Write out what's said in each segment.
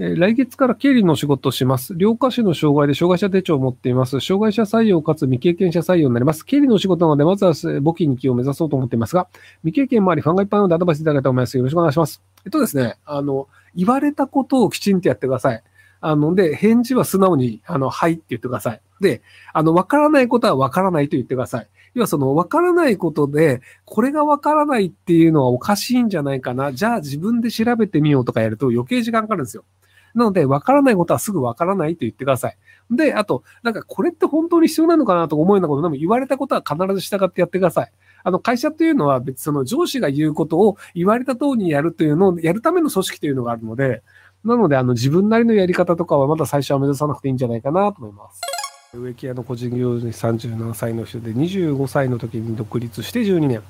え来月から経理の仕事をします。両下肢の障害で障害者手帳を持っています。障害者採用かつ未経験者採用になります。経理の仕事なので、まずはえー簿記2級を目指そうと思っていますが、未経験もあり、ファンがいっぱいなのでアドバイスいただけたらと思います。よろしくお願いします。えっとですね、あの、言われたことをきちんとやってください。あの、で、返事は素直に、あの、はいって言ってください。で、あの、わからないことはわからないと言ってください。要はその、わからないことで、これがわからないっていうのはおかしいんじゃないかな。じゃあ自分で調べてみようとかやると余計時間かかるんですよ。なので、わからないことはすぐわからないと言ってください。で、あと、なんかこれって本当に必要なのかなと思うようなことでも言われたことは必ず従ってやってください。あの、会社というのは別にその上司が言うことを言われた通りにやるというのをやるための組織というのがあるので、なので、あの、自分なりのやり方とかはまだ最初は目指さなくていいんじゃないかなと思います。植木屋の個人業主37歳の人で25歳の時に独立して12年。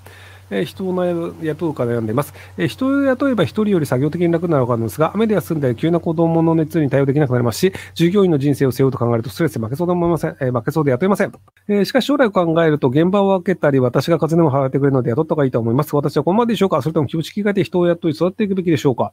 えー人を雇うか悩んでいます。えー人を雇えば一人より作業的に楽になるわかるんですが、雨で休んだり急な子供の熱に対応できなくなりますし、従業員の人生を背負うと考えるとストレスで負けそうで思いません。えー負けそうで雇えません。えしかし将来を考えると現場を分けたり、私が風でも払ってくれるので雇った方がいいと思います。私はこのままでしょうか？それとも気持ち切り替えて人を雇い育っていくべきでしょうか？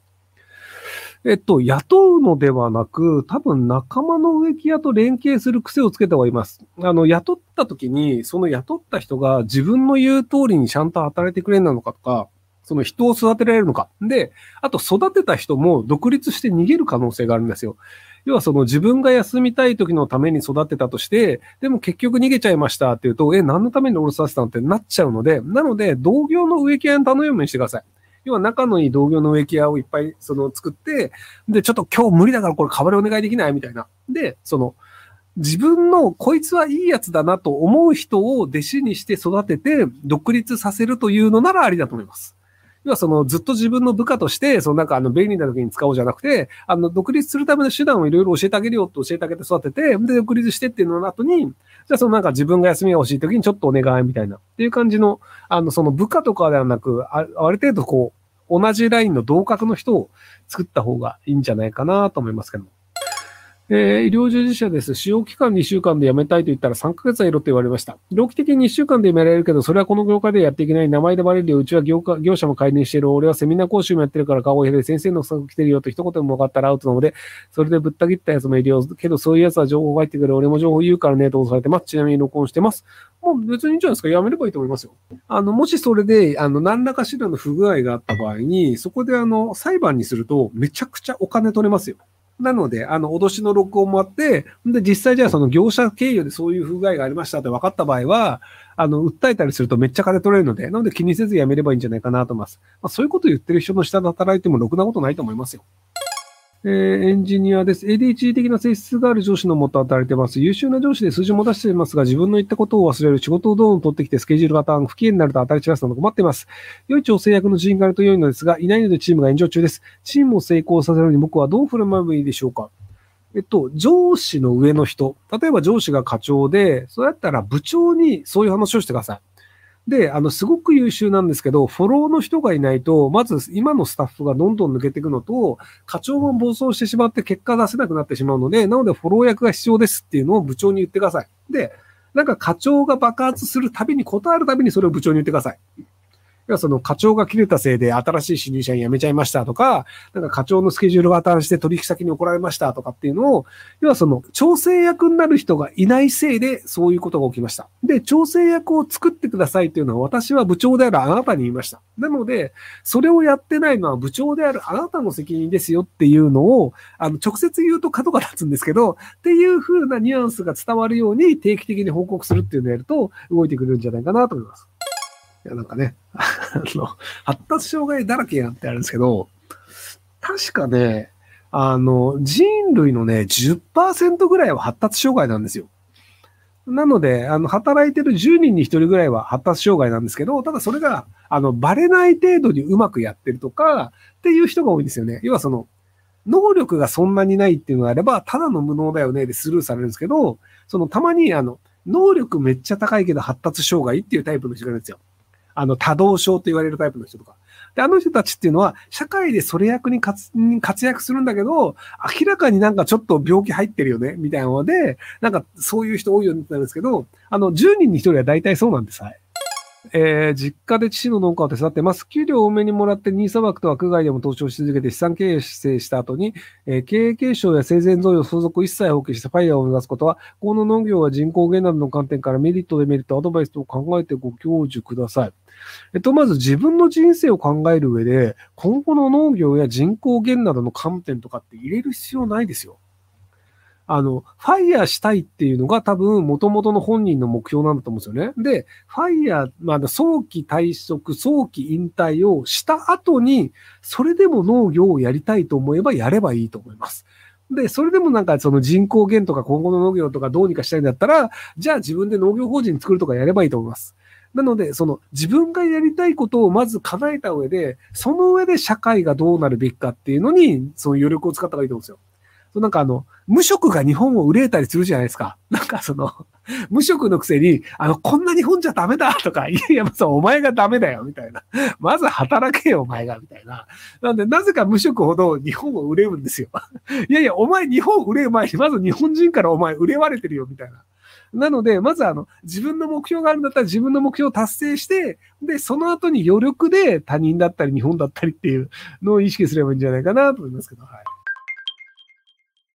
えっと、雇うのではなく、多分仲間の植木屋と連携する癖をつけた方がいます。あの、雇った時に、その雇った人が自分の言う通りにちゃんと働いてくれるのかとか、その人を育てられるのか。で、あと育てた人も独立して逃げる可能性があるんですよ。要はその自分が休みたい時のために育てたとして、でも結局逃げちゃいましたっていうと、え、何のために降ろさせたのってなっちゃうので、なので、同業の植木屋に頼むようにしてください。要は仲のいい同業の植木屋をいっぱいその作って、で、ちょっと今日無理だからこれ代わりお願いできないみたいな。で、その、自分のこいつはいいやつだなと思う人を弟子にして育てて独立させるというのならありだと思います。要はそのずっと自分の部下として、そのなんかあの便利な時に使おうじゃなくて、あの独立するための手段をいろいろ教えてあげるよって教えてあげて育てて、で独立してっていうのの後に、じゃあそのなんか自分が休みが欲しい時にちょっとお願いみたいなっていう感じの、あのその部下とかではなく、あある程度こう、同じラインの同格の人を作った方がいいんじゃないかなと思いますけども。えー医療従事者です。使用期間2週間で辞めたいと言ったら3ヶ月はいろと言われました。労基的に1週間で辞められるけど、それはこの業界でやっていけない。名前でバレるよ。うちは業界業者も介入してる。俺はセミナー講習もやってるから顔を減れ。先生の不足来てるよと一言も分かったらアウトなので、それでぶった切ったやつもいるよ。けどそういうやつは情報が入ってくる。俺も情報言うからね、と押されてます。ちなみに録音してます。もう別にいいんじゃないですか。やめればいいと思いますよ。あの、もしそれで、あの、何らかしらの不具合があった場合に、そこであの、裁判にすると、めちゃくちゃお金取れますよ。なので、あの、脅しの録音もあって、で、実際じゃあその業者経由でそういう不具合がありましたって分かった場合は、あの、訴えたりするとめっちゃ金取れるので、なので気にせずやめればいいんじゃないかなと思います。まあ、そういうこと言ってる人の下で働いてもろくなことないと思いますよ。えーエンジニアです。ADHD 的な性質がある上司のもと働いてます。優秀な上司で数字も出していますが、自分の言ったことを忘れる、仕事をどんどん取ってきて、スケジュールがターン、不機嫌になると当たり散らすなど困っています。良い調整役の人員があると良いのですが、いないのでチームが炎上中です。チームを成功させるのに僕はどう振る舞えばいいでしょうかえっと、上司の上の人、例えば上司が課長で、そうやったら部長にそういう話をしてください。で、あの、すごく優秀なんですけど、フォローの人がいないと、まず今のスタッフがどんどん抜けていくのと、課長も暴走してしまって結果出せなくなってしまうので、なのでフォロー役が必要ですっていうのを部長に言ってください。で、なんか課長が爆発するたびに、断るたびにそれを部長に言ってください。要はその課長が切れたせいで新しい新入社員辞めちゃいましたとか、なんか課長のスケジュールが新して取引先に怒られましたとかっていうのを、要はその調整役になる人がいないせいでそういうことが起きました。で、調整役を作ってくださいっていうのは私は部長であるあなたに言いました。なので、それをやってないのは部長であるあなたの責任ですよっていうのを、あの、直接言うと角が立つんですけど、っていう風なニュアンスが伝わるように定期的に報告するっていうのをやると動いてくれるんじゃないかなと思います。いや、なんかね、あの、発達障害だらけやんってあるんですけど、確かね、あの、人類のね、10%ぐらいは発達障害なんですよ。なので、あの、働いてる10人に1人ぐらいは発達障害なんですけど、ただそれが、あの、バレない程度にうまくやってるとか、っていう人が多いんですよね。要はその、能力がそんなにないっていうのがあれば、ただの無能だよねでスルーされるんですけど、その、たまに、あの、能力めっちゃ高いけど発達障害っていうタイプの人がいるんですよ。あの、多動症と言われるタイプの人とか。で、あの人たちっていうのは、社会でそれ役に活活躍するんだけど、明らかになんかちょっと病気入ってるよね、みたいなので、なんかそういう人多いようになるんですけど、あの、10人に1人は大体そうなんです。はい。えー実家で父の農家を手伝ってます。給料を多めにもらって、ニーサ枠と枠外でも投資をし続けて資産経営した後に、えー経営継承や生前贈与、相続を一切放棄してファイヤーを目指すことは、この農業は人口減などの観点からメリット、デメリット、アドバイスと考えてご教授ください。えっと、まず自分の人生を考える上で、今後の農業や人口減などの観点とかって入れる必要ないですよ。あの、ファイヤーしたいっていうのが多分元々の本人の目標なんだと思うんですよね。で、ファイヤー、まあ、早期退職、早期引退をした後に、それでも農業をやりたいと思えばやればいいと思います。で、それでもなんかその人口減とか今後の農業とかどうにかしたいんだったら、じゃあ自分で農業法人作るとかやればいいと思います。なので、その自分がやりたいことをまず叶えた上で、その上で社会がどうなるべきかっていうのに、その余力を使った方がいいと思うんですよ。なんかあの、無職が日本を憂えたりするじゃないですか。なんかその、無職のくせに、あの、こんな日本じゃダメだ とか、いやいや、そう、お前がダメだよ、みたいな。まず働けよ、お前が、みたいな。なんで、なぜか無職ほど日本を憂うんですよ。いやいや、お前日本憂う前に、まず日本人からお前憂われてるよ、みたいな。なので、まずあの、自分の目標があるんだったら自分の目標を達成して、で、その後に余力で他人だったり日本だったりっていうのを意識すればいいんじゃないかなと思いますけど、はい。